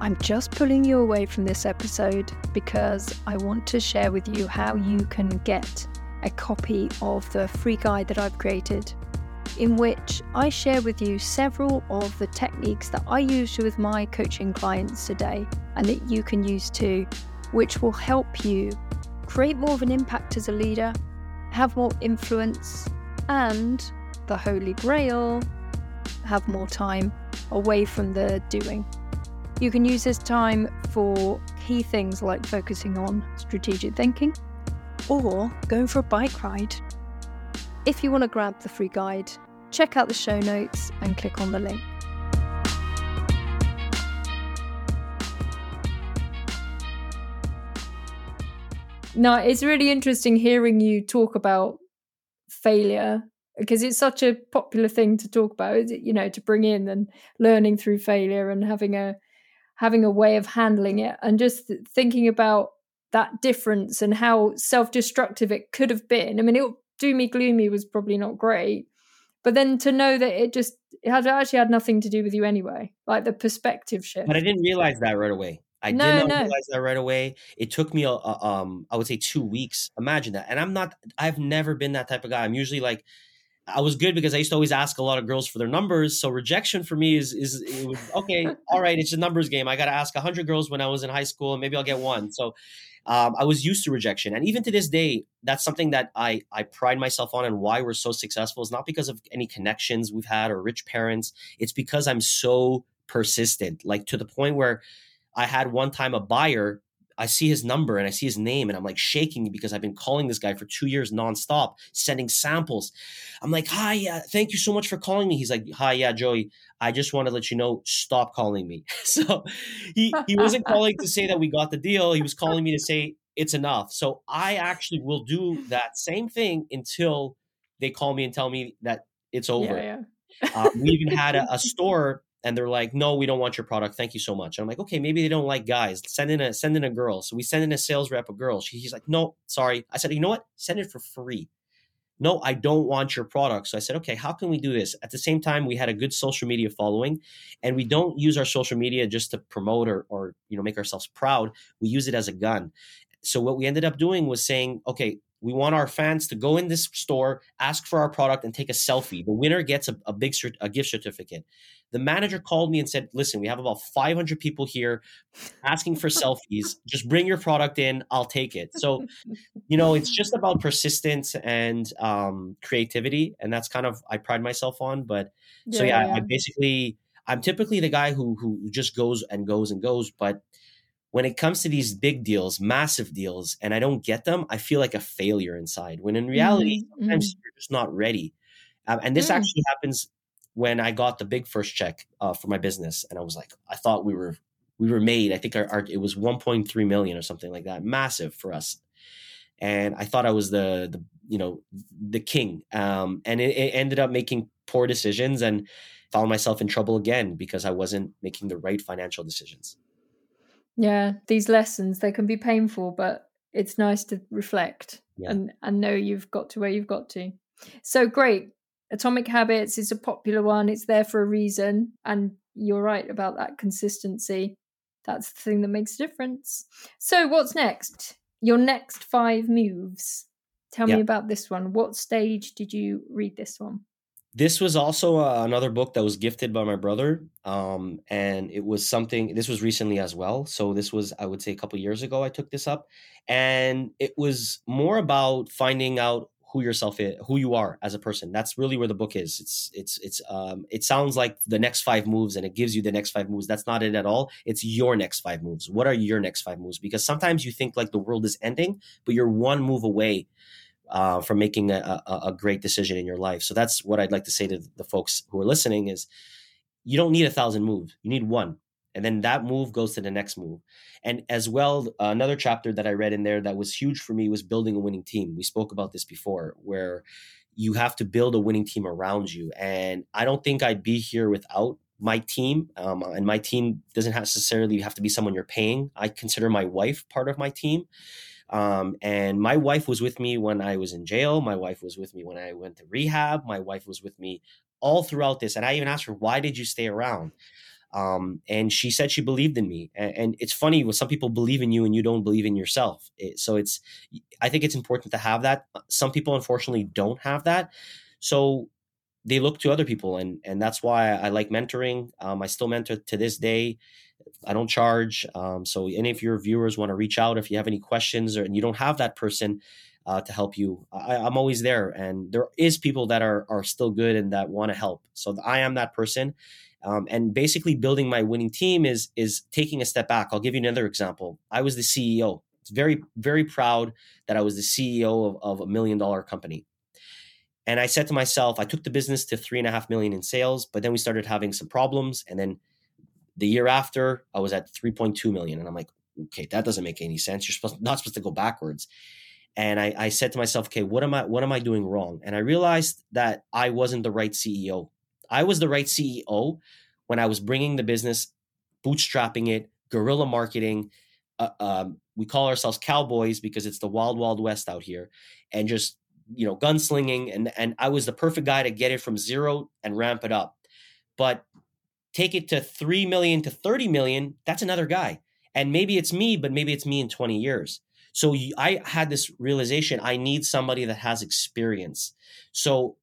I'm just pulling you away from this episode because I want to share with you how you can get a copy of the free guide that I've created, in which I share with you several of the techniques that I use with my coaching clients today and that you can use too, which will help you create more of an impact as a leader, have more influence, and the Holy Grail, have more time away from the doing. You can use this time for key things like focusing on strategic thinking or going for a bike ride. If you want to grab the free guide, check out the show notes and click on the link. Now, it's really interesting hearing you talk about failure because it's such a popular thing to talk about, you know, to bring in and learning through failure and having a having a way of handling it and just thinking about that difference and how self-destructive it could have been. I mean, it doomy gloomy was probably not great, but then to know that it just it had actually had nothing to do with you anyway, like the perspective shift. But I didn't realize that right away. I no, did not no. realize that right away. It took me, a, a, um, I would say, two weeks. Imagine that. And I'm not. I've never been that type of guy. I'm usually like I was good because I used to always ask a lot of girls for their numbers. So rejection for me is is was, okay. all right, it's a numbers game. I got to ask hundred girls when I was in high school, and maybe I'll get one. So um, I was used to rejection, and even to this day, that's something that I I pride myself on, and why we're so successful is not because of any connections we've had or rich parents. It's because I'm so persistent, like to the point where I had one time a buyer I see his number and I see his name and I'm like shaking because I've been calling this guy for two years nonstop, sending samples. I'm like, hi, yeah, thank you so much for calling me. He's like, hi, yeah, Joey, I just want to let you know, stop calling me. so he, he wasn't calling to say that we got the deal. He was calling me to say it's enough. So I actually will do that same thing until they call me and tell me that it's over. Yeah, yeah. uh, we even had a, a store and they're like, "No, we don't want your product. Thank you so much." And I'm like, "Okay, maybe they don't like guys. Send in a send in a girl." So we send in a sales rep, a girl. She, he's like, "No, sorry." I said, "You know what? Send it for free." No, I don't want your product. So I said, "Okay, how can we do this?" At the same time, we had a good social media following, and we don't use our social media just to promote or or you know make ourselves proud. We use it as a gun. So what we ended up doing was saying, "Okay, we want our fans to go in this store, ask for our product, and take a selfie. The winner gets a, a big a gift certificate. The manager called me and said, "Listen, we have about 500 people here asking for selfies. Just bring your product in. I'll take it." So, you know, it's just about persistence and um, creativity, and that's kind of I pride myself on. But yeah, so yeah, yeah, I basically I'm typically the guy who who just goes and goes and goes, but when it comes to these big deals, massive deals, and I don't get them, I feel like a failure inside. When in reality, mm-hmm. sometimes mm-hmm. you're just not ready. Um, and this mm. actually happens when I got the big first check uh, for my business, and I was like, I thought we were we were made. I think our, our, it was 1.3 million or something like that, massive for us. And I thought I was the the you know the king. Um, and it, it ended up making poor decisions and found myself in trouble again because I wasn't making the right financial decisions. Yeah, these lessons they can be painful, but it's nice to reflect yeah. and and know you've got to where you've got to. So great. Atomic Habits is a popular one. It's there for a reason and you're right about that consistency. That's the thing that makes a difference. So what's next? Your next 5 moves. Tell yeah. me about this one. What stage did you read this one? this was also uh, another book that was gifted by my brother um, and it was something this was recently as well so this was i would say a couple years ago i took this up and it was more about finding out who yourself is who you are as a person that's really where the book is it's it's it's um it sounds like the next five moves and it gives you the next five moves that's not it at all it's your next five moves what are your next five moves because sometimes you think like the world is ending but you're one move away uh, from making a, a, a, great decision in your life. So that's what I'd like to say to the folks who are listening is you don't need a thousand moves. You need one. And then that move goes to the next move. And as well, another chapter that I read in there that was huge for me was building a winning team. We spoke about this before, where you have to build a winning team around you. And I don't think I'd be here without my team. Um, and my team doesn't necessarily have to be someone you're paying. I consider my wife part of my team. Um, and my wife was with me when I was in jail. My wife was with me when I went to rehab. My wife was with me all throughout this. And I even asked her, why did you stay around? Um, and she said she believed in me. And, and, it's funny when some people believe in you and you don't believe in yourself. It, so it's, I think it's important to have that. Some people unfortunately don't have that. So they look to other people. And, and that's why I like mentoring. Um, I still mentor to this day. I don't charge. Um, so any of your viewers want to reach out if you have any questions or and you don't have that person uh, to help you, I, am always there. And there is people that are are still good and that want to help. So I am that person. Um, and basically, building my winning team is is taking a step back. I'll give you another example. I was the CEO. It's very very proud that I was the CEO of, of a million dollar company. And I said to myself, I took the business to three and a half million in sales, but then we started having some problems, and then the year after, I was at 3.2 million. And I'm like, okay, that doesn't make any sense. You're supposed not supposed to go backwards. And I, I said to myself, okay, what am I what am I doing wrong? And I realized that I wasn't the right CEO. I was the right CEO when I was bringing the business, bootstrapping it, guerrilla marketing. Uh, um, we call ourselves cowboys because it's the wild, wild west out here, and just you know gunslinging. And and I was the perfect guy to get it from zero and ramp it up. But take it to 3 million to 30 million, that's another guy. And maybe it's me, but maybe it's me in 20 years. So I had this realization I need somebody that has experience. So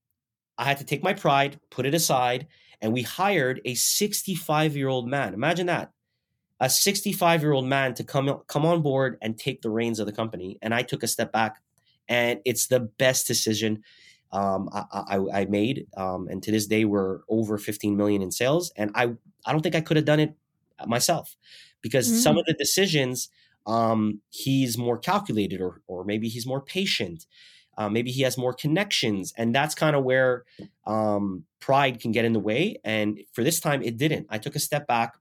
I had to take my pride, put it aside, and we hired a 65 year old man. Imagine that. a 65 year old man to come come on board and take the reins of the company. And I took a step back, and it's the best decision um, I, I, I, made. Um, and to this day, we're over 15 million in sales, and I I don't think I could have done it myself because mm-hmm. some of the decisions um, he's more calculated or or maybe he's more patient. Uh, maybe he has more connections, and that's kind of where um, pride can get in the way. And for this time, it didn't. I took a step back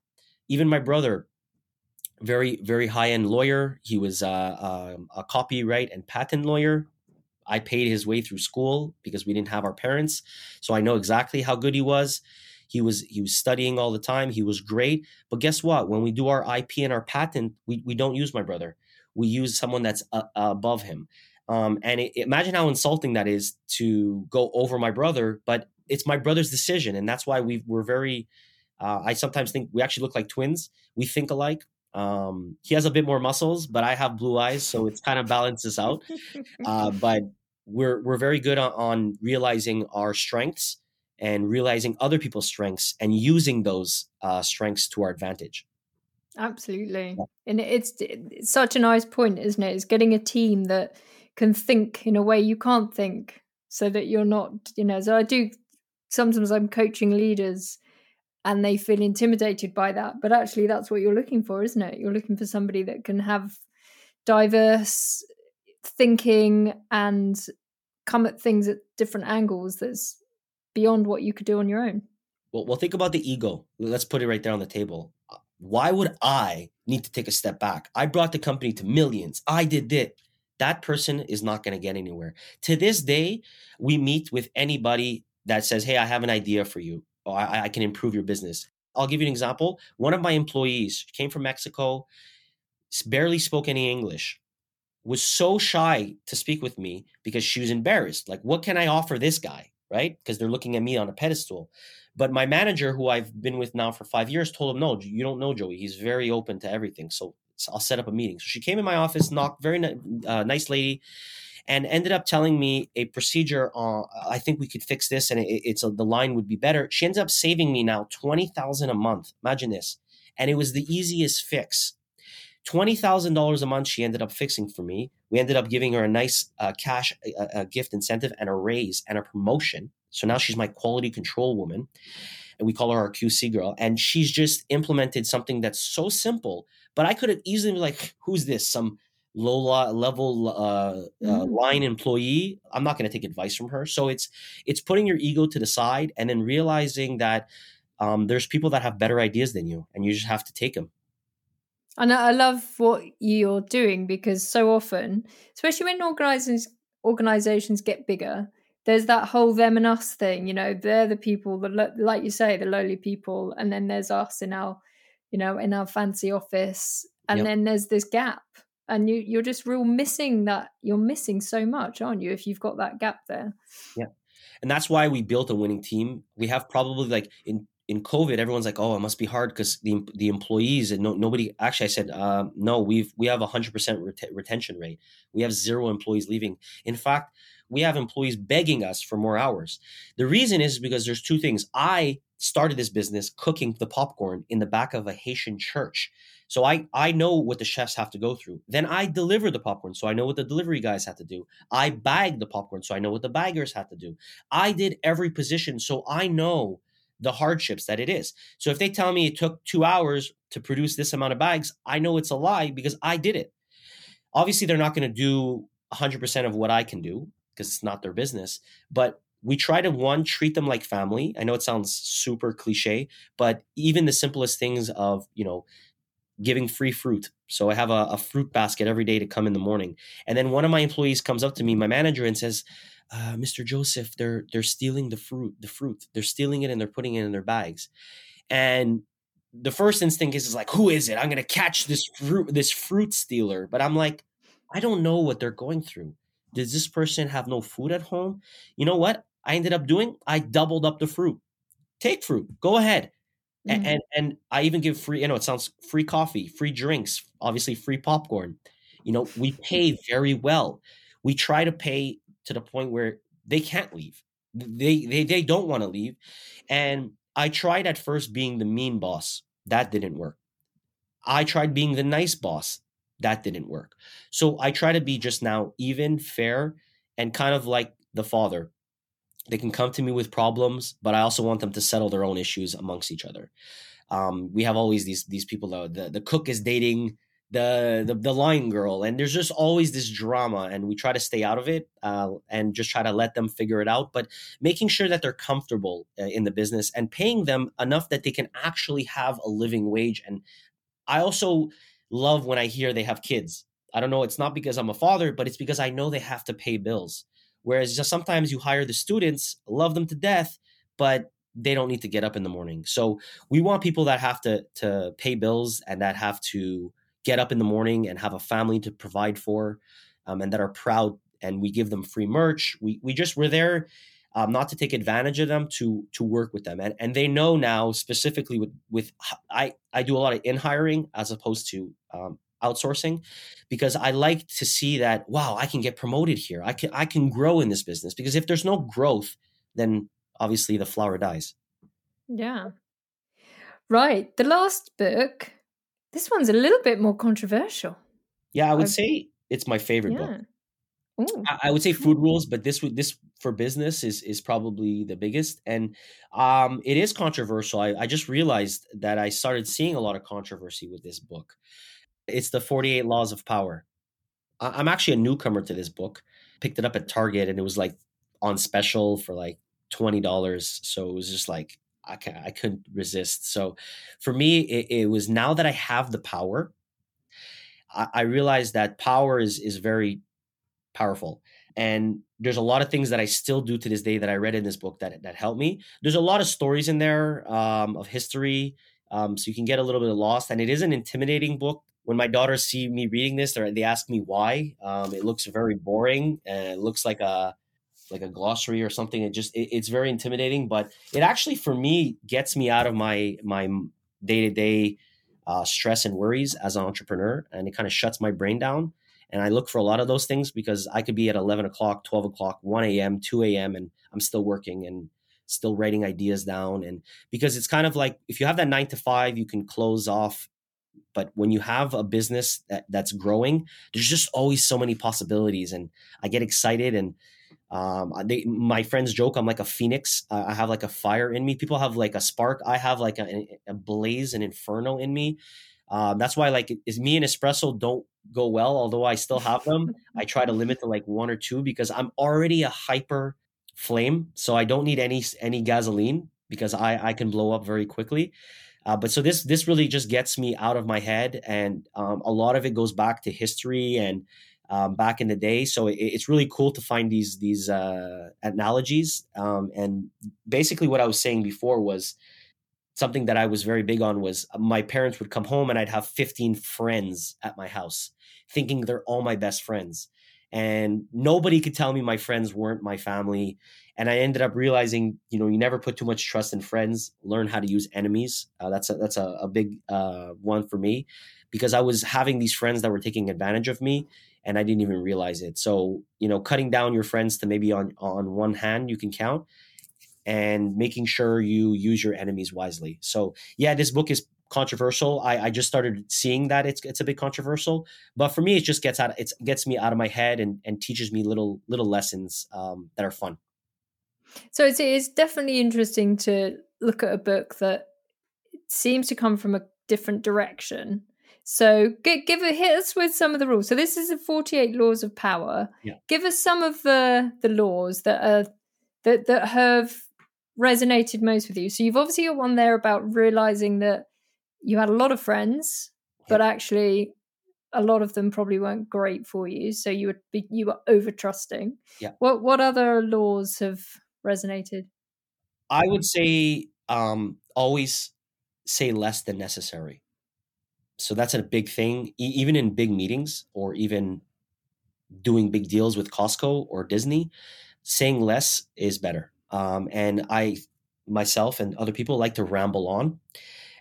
even my brother very very high end lawyer he was uh, uh, a copyright and patent lawyer i paid his way through school because we didn't have our parents so i know exactly how good he was he was he was studying all the time he was great but guess what when we do our ip and our patent we, we don't use my brother we use someone that's uh, above him um, and it, imagine how insulting that is to go over my brother but it's my brother's decision and that's why we we're very uh, I sometimes think we actually look like twins. We think alike. Um, he has a bit more muscles, but I have blue eyes, so it kind of balances out. Uh, but we're we're very good on, on, realizing our strengths and realizing other people's strengths and using those uh, strengths to our advantage. Absolutely, yeah. and it's, it's such a nice point, isn't it? It's getting a team that can think in a way you can't think, so that you're not, you know. So I do sometimes I'm coaching leaders and they feel intimidated by that. But actually, that's what you're looking for, isn't it? You're looking for somebody that can have diverse thinking and come at things at different angles that's beyond what you could do on your own. Well, well, think about the ego. Let's put it right there on the table. Uh, why would I need to take a step back? I brought the company to millions. I did it. That person is not going to get anywhere. To this day, we meet with anybody that says, Hey, I have an idea for you oh, I, I can improve your business. I'll give you an example. One of my employees came from Mexico, barely spoke any English, was so shy to speak with me because she was embarrassed. Like, what can I offer this guy? Right? Because they're looking at me on a pedestal. But my manager, who I've been with now for five years, told him, no, you don't know Joey. He's very open to everything. So, so I'll set up a meeting. So she came in my office, knocked, very uh, nice lady and ended up telling me a procedure. Uh, I think we could fix this, and it, it's a, the line would be better. She ends up saving me now twenty thousand a month. Imagine this, and it was the easiest fix. Twenty thousand dollars a month. She ended up fixing for me. We ended up giving her a nice uh, cash a gift incentive and a raise and a promotion. So now she's my quality control woman, and we call her our QC girl. And she's just implemented something that's so simple. But I could have easily been like, "Who's this? Some low level uh, mm. uh, line employee i'm not going to take advice from her so it's it's putting your ego to the side and then realizing that um, there's people that have better ideas than you and you just have to take them and i love what you're doing because so often especially when organizations organizations get bigger there's that whole them and us thing you know they're the people that like you say the lowly people and then there's us in our you know in our fancy office and yep. then there's this gap and you you're just real missing that you're missing so much aren't you if you've got that gap there? Yeah. And that's why we built a winning team. We have probably like in in covid everyone's like oh it must be hard because the the employees and no, nobody actually i said uh, no we've we have a 100% retention rate we have zero employees leaving in fact we have employees begging us for more hours the reason is because there's two things i started this business cooking the popcorn in the back of a haitian church so I I know what the chefs have to go through. Then I deliver the popcorn, so I know what the delivery guys have to do. I bag the popcorn, so I know what the baggers have to do. I did every position, so I know the hardships that it is. So if they tell me it took two hours to produce this amount of bags, I know it's a lie because I did it. Obviously, they're not going to do 100% of what I can do because it's not their business. But we try to one treat them like family. I know it sounds super cliche, but even the simplest things of you know giving free fruit. So I have a, a, fruit basket every day to come in the morning. And then one of my employees comes up to me, my manager, and says, uh, "Mr. Joseph, they're they're stealing the fruit. The fruit. They're stealing it and they're putting it in their bags." And the first instinct is, is like, "Who is it? I'm to catch this fruit this fruit stealer." But I'm like, I don't know what they're going through. Does this person have no food at home? You know what? I ended up doing? I doubled up the fruit. Take fruit. Go ahead. Mm-hmm. And and I even give free, you know, it sounds free coffee, free drinks, obviously free popcorn. You know, we pay very well. We try to pay to the point where they can't leave. They they they don't want to leave. And I tried at first being the mean boss. That didn't work. I tried being the nice boss. That didn't work. So I try to be just now even, fair, and kind of like the father. They can come to me with problems, but I also want them to settle their own issues amongst each other. Um, we have always these these people though. the, the cook is dating the, the the line girl, and there's just always this drama, and we try to stay out of it uh, and just try to let them figure it out. But making sure that they're comfortable uh, in the business and paying them enough that they can actually have a living wage. And I also love when I hear they have kids. I don't know. It's not because I'm a father, but it's because I know they have to pay bills. Whereas just sometimes you hire the students, love them to death, but they don't need to get up in the morning. So we want people that have to to pay bills and that have to get up in the morning and have a family to provide for, um, and that are proud. And we give them free merch. We we just we're there. Um, not to take advantage of them to to work with them and and they know now specifically with with I I do a lot of in hiring as opposed to um, outsourcing because I like to see that wow I can get promoted here I can I can grow in this business because if there's no growth then obviously the flower dies. Yeah. Right. The last book, this one's a little bit more controversial. Yeah, I would I've... say it's my favorite yeah. book. I, I would say food rules, but this this for business is is probably the biggest, and um, it is controversial. I, I just realized that I started seeing a lot of controversy with this book. It's the Forty Eight Laws of Power. I, I'm actually a newcomer to this book. Picked it up at Target, and it was like on special for like twenty dollars. So it was just like I can I couldn't resist. So for me, it, it was now that I have the power, I, I realized that power is is very powerful. And there's a lot of things that I still do to this day that I read in this book that that help me. There's a lot of stories in there um, of history, um, so you can get a little bit lost. And it is an intimidating book. When my daughters see me reading this, they ask me why. Um, it looks very boring and it looks like a like a glossary or something. It just it, it's very intimidating, but it actually for me gets me out of my my day to day stress and worries as an entrepreneur, and it kind of shuts my brain down. And I look for a lot of those things because I could be at eleven o'clock, twelve o'clock, one a.m., two a.m., and I'm still working and still writing ideas down. And because it's kind of like if you have that nine to five, you can close off but when you have a business that, that's growing there's just always so many possibilities and i get excited and um, they, my friends joke I'm like a phoenix. Uh, I have like a fire in me. People have like a spark. I have like a, a blaze, an inferno in me. Um, that's why like is me and espresso don't go well. Although I still have them, I try to limit to like one or two because I'm already a hyper flame, so I don't need any any gasoline because I I can blow up very quickly. Uh, but so this this really just gets me out of my head, and um, a lot of it goes back to history and um, back in the day. So it, it's really cool to find these these uh, analogies. Um, and basically, what I was saying before was something that I was very big on was my parents would come home and I'd have 15 friends at my house, thinking they're all my best friends. And nobody could tell me my friends weren't my family. And I ended up realizing, you know, you never put too much trust in friends. Learn how to use enemies. Uh, that's a, that's a, a big uh, one for me, because I was having these friends that were taking advantage of me, and I didn't even realize it. So, you know, cutting down your friends to maybe on on one hand you can count and making sure you use your enemies wisely. So, yeah, this book is controversial. I, I just started seeing that it's it's a bit controversial, but for me, it just gets out. It gets me out of my head and and teaches me little little lessons um, that are fun. So it's it's definitely interesting to look at a book that seems to come from a different direction so give, give a hit us with some of the rules. So this is the 48 laws of power. Yeah. Give us some of the the laws that are that that have resonated most with you. So you've obviously got one there about realizing that you had a lot of friends, yeah. but actually a lot of them probably weren't great for you. So you would be you were over trusting. Yeah. What what other laws have resonated? I would say um always say less than necessary so that's a big thing e- even in big meetings or even doing big deals with costco or disney saying less is better. Um, and i myself and other people like to ramble on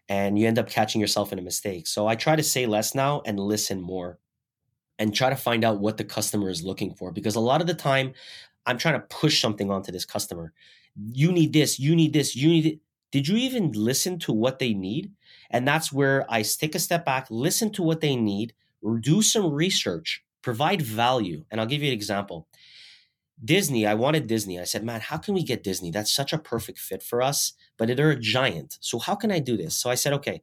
and you end up catching yourself in a mistake. So i try to say less now and listen more and try to find out what the customer is looking for because a lot of the time i'm trying to push something onto this customer. You need this you need this you need it. Did you even listen to what they need And that's where I take a step back, listen to what they need, do some research, provide value. And I'll give you an example. Disney, I wanted Disney. I said, man, how can we get Disney? That's such a perfect fit for us, but they're a giant. So how can I do this? So I said, okay,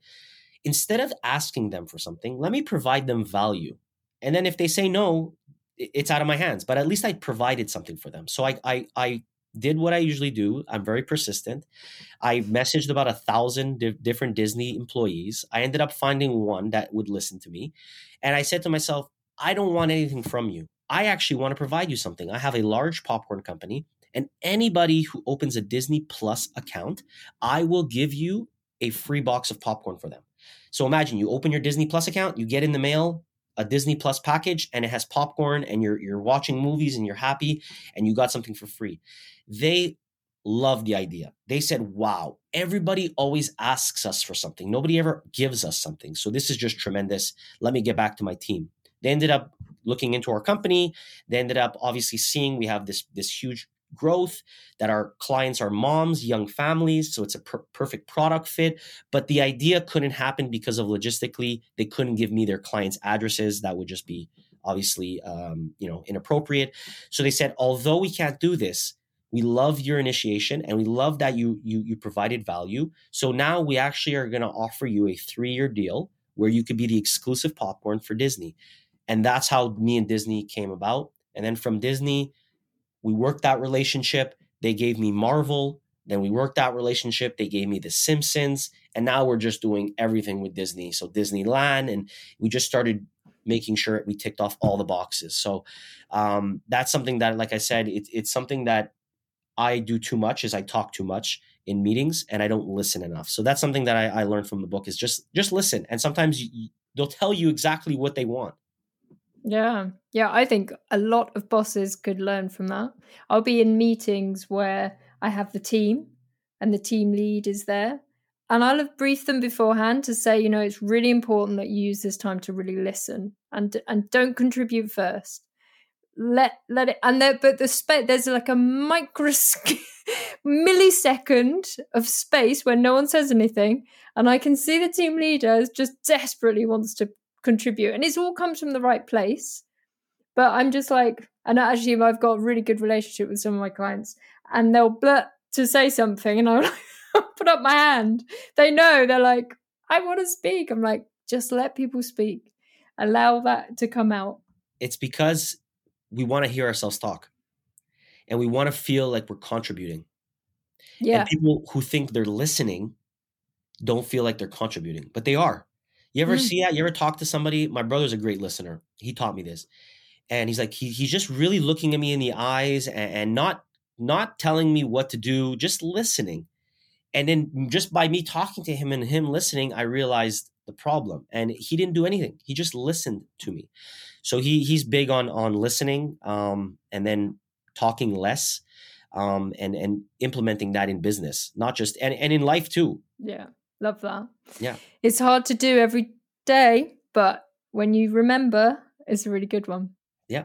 instead of asking them for something, let me provide them value. And then if they say no, it's out of my hands. But at least I provided something for them. So I I, I did what I usually do. I'm very persistent. I messaged about a thousand di- different Disney employees. I ended up finding one that would listen to me. And I said to myself, I don't want anything from you. I actually want to provide you something. I have a large popcorn company, and anybody who opens a Disney Plus account, I will give you a free box of popcorn for them. So imagine you open your Disney Plus account, you get in the mail a Disney Plus package and it has popcorn and you're you're watching movies and you're happy and you got something for free. They love the idea. They said, "Wow, everybody always asks us for something. Nobody ever gives us something. So this is just tremendous. Let me get back to my team." They ended up looking into our company. They ended up obviously seeing we have this this huge growth that our clients are moms young families so it's a per- perfect product fit. But the idea couldn't happen because of logistically they couldn't give me their clients addresses. That would just be obviously um, you know inappropriate. So they said although we can't do this we love your initiation and we love that you you you provided value. So now we actually are going to offer you a three year deal where you could be the exclusive popcorn for disney. And that's how me and disney came about. And then from disney we worked that relationship. They gave me Marvel. Then we worked that relationship. They gave me The Simpsons. And now we're just doing everything with Disney. So Disneyland. And we just started making sure we ticked off all the boxes. So um, that's something that, like I said, it, it's something that I do too much is I talk too much in meetings and I don't listen enough. So that's something that I, I learned from the book is just just listen. And sometimes you, they'll tell you exactly what they want. Yeah. Yeah. I think a lot of bosses could learn from that. I'll be in meetings where I have the team and the team lead is there. And I'll have briefed them beforehand to say, you know, it's really important that you use this time to really listen and and don't contribute first. Let let it and there, but the space there's like a microscope millisecond of space where no one says anything, and I can see the team leader just desperately wants to contribute and it's all comes from the right place. But i'm just like and actually i've got a really good relationship with some of my clients and they'll blurt to say something and i'll put up my hand. They know they're like i want to speak. I'm like just let people speak. Allow that to come out. It's because we want to hear ourselves talk and we want to feel like we're contributing. Yeah. and people who think they're listening don't feel like they're contributing but they are you ever mm. see that? You ever talk to somebody? My brother's a great listener. He taught me this. And he's like, he, he's just really looking at me in the eyes and, and not not telling me what to do, just listening. And then just by me talking to him and him listening, I realized the problem. And he didn't do anything. He just listened to me. So he he's big on on listening um, and then talking less um, and and implementing that in business, not just and, and in life too. Yeah. Love that. Yeah. It's hard to do every day, but when you remember, it's a really good one. Yeah.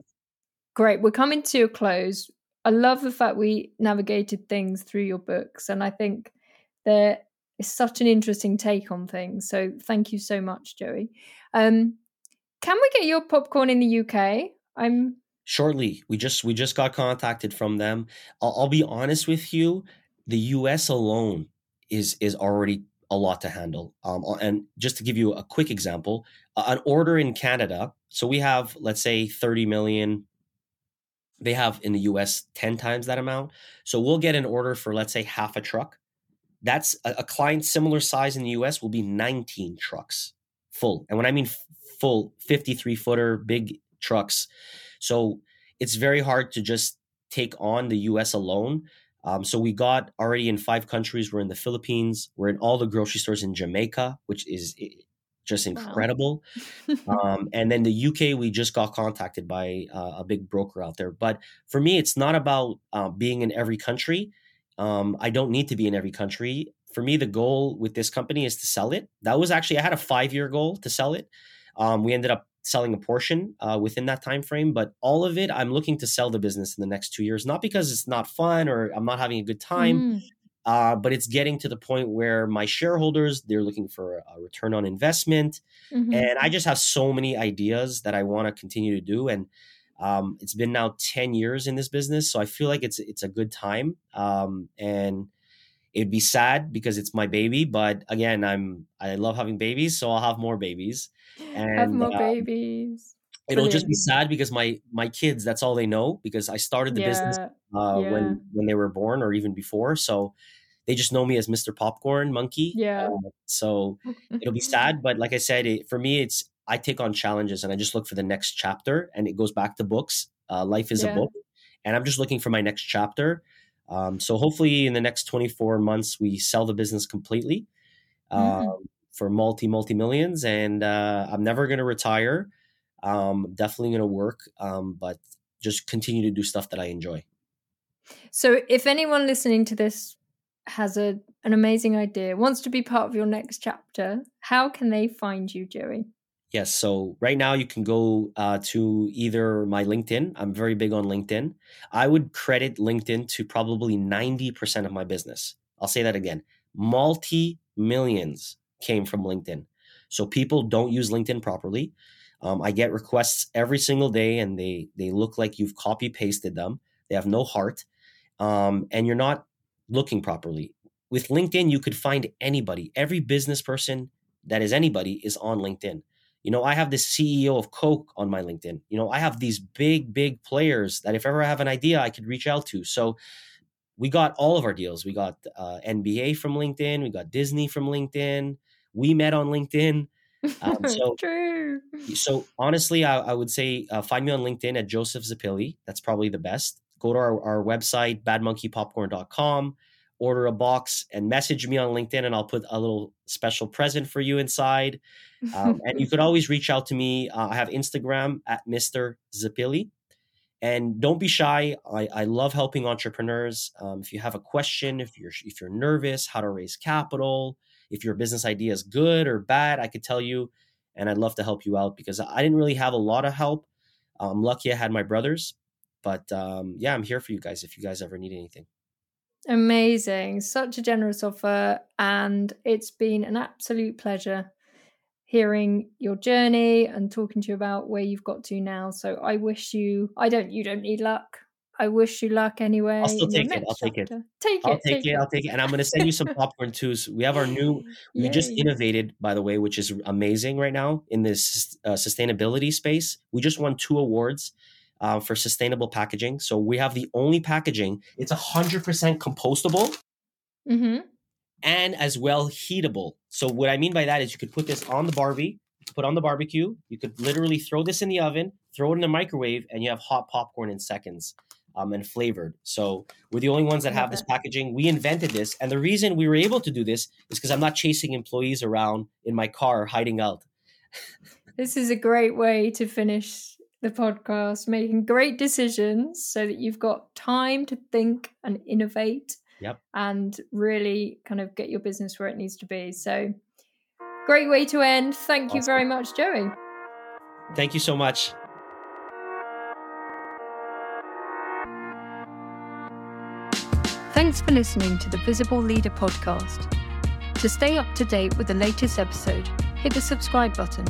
Great. We're coming to a close. I love the fact we navigated things through your books, and I think there is such an interesting take on things. So thank you so much, Joey. Um, can we get your popcorn in the UK? I'm shortly. We just we just got contacted from them. I'll, I'll be honest with you. The US alone is is already a lot to handle. Um, and just to give you a quick example, an order in Canada, so we have, let's say, 30 million. They have in the US 10 times that amount. So we'll get an order for, let's say, half a truck. That's a, a client similar size in the US will be 19 trucks full. And when I mean full, 53 footer, big trucks. So it's very hard to just take on the US alone. Um, so we got already in five countries. We're in the Philippines. We're in all the grocery stores in Jamaica, which is just incredible. Wow. um, and then the UK, we just got contacted by uh, a big broker out there. But for me, it's not about uh, being in every country. Um, I don't need to be in every country. For me, the goal with this company is to sell it. That was actually I had a five year goal to sell it. Um, we ended up selling a portion uh, within that time frame but all of it i'm looking to sell the business in the next two years not because it's not fun or i'm not having a good time mm. Uh, but it's getting to the point where my shareholders they're looking for a return on investment, Mhm. and I just have so many ideas that I want to continue to do. And um, it's been now ten years in this business, so I feel like it's it's a good time. Um, and it'd be sad because it's my baby, but again, I'm I love having babies, so I'll have more babies. Have more uh, babies. it'll just be sad because my my kids that's all they know because I started the business uh, Yeah. when when they were born or even before, so they just know me as Mr. Popcorn Monkey. Yeah. Uh, so it'll be sad, but like I said, it, for me, it's I take on challenges and I just look for the next chapter, and it goes back to books. Uh, life is a book, and I'm just looking for my next chapter. Um, so hopefully, in the next 24 months, we sell the business completely Mhm. um, for multi multi millions, and uh, I'm never going to retire. Um, definitely going to work, um, but just continue to do stuff that I enjoy. So, if anyone listening to this has a an amazing idea, wants to be part of your next chapter, how can they find you, Joey? Yes. So right now you can go uh, to either my LinkedIn. I'm very big on LinkedIn. I would credit LinkedIn to probably 90% of my business. I'll say that again. Multi millions came from LinkedIn. So people don't use LinkedIn properly. Um, I get requests every single day and they, they look like you've copy pasted them. They have no heart. Um, and you're not looking properly. With LinkedIn, you could find anybody. Every business person that is anybody is on LinkedIn. You know, I have this CEO of Coke on my LinkedIn. You know, I have these big, big players that if ever I have an idea, I could reach out to. So we got all of our deals. We got uh, NBA from LinkedIn. We got Disney from LinkedIn. We met on LinkedIn. Um, so, True. so honestly, I, I would say uh, find me on LinkedIn at Joseph Zeppilli. That's probably the best. Go to our, our website, badmonkeypopcorn.com, order a box, and message me on LinkedIn, and I'll put a little special present for you inside. Um, and you could always reach out to me. Uh, I have Instagram at Mr. Zeppilli. And don't be shy. I, I love helping entrepreneurs. Um, if you have a question, if you're if you're nervous, how to raise capital, if your business idea is good or bad, I could tell you, and I'd love to help you out because I didn't really have a lot of help. I'm lucky I had my brothers, but um, yeah, I'm here for you guys if you guys ever need anything. Amazing. Such a generous offer. And it's been an absolute pleasure hearing your journey and talking to you about where you've got to now. So I wish you, I don't, you don't need luck. I wish you luck anyway. I'll still take it. I'll take it. Take I'll it. take it. I'll take it, and I'm going to send you some popcorn too. So we have our new. We just innovated, by the way, which is amazing right now in this uh, sustainability space. We just won two awards uh, for sustainable packaging. So we have the only packaging. It's hundred percent compostable Mhm. and as well heatable. So what I mean by that is you could put this on the Barbie, put on the barbecue. You could literally throw this in the oven, throw it in the microwave, and you have hot popcorn in seconds. Um, and flavored. So we're the only ones that have this packaging. We invented this, and the reason we were able to do this is because I'm not chasing employees around in my car hiding out. This is a great way to finish the podcast, making great decisions so that you've got time to think and innovate Yep. and really kind of get your business where it needs to be. So, great way to end. Thank you very much, Joey. Thank you so much. Thanks for listening to the Visible Leader podcast. To stay up to date with the latest episode, hit the subscribe button.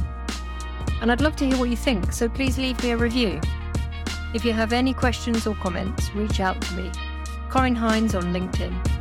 And I'd love to hear what you think, so please leave me a review. If you have any questions or comments, reach out to me. Corinne Hines on LinkedIn.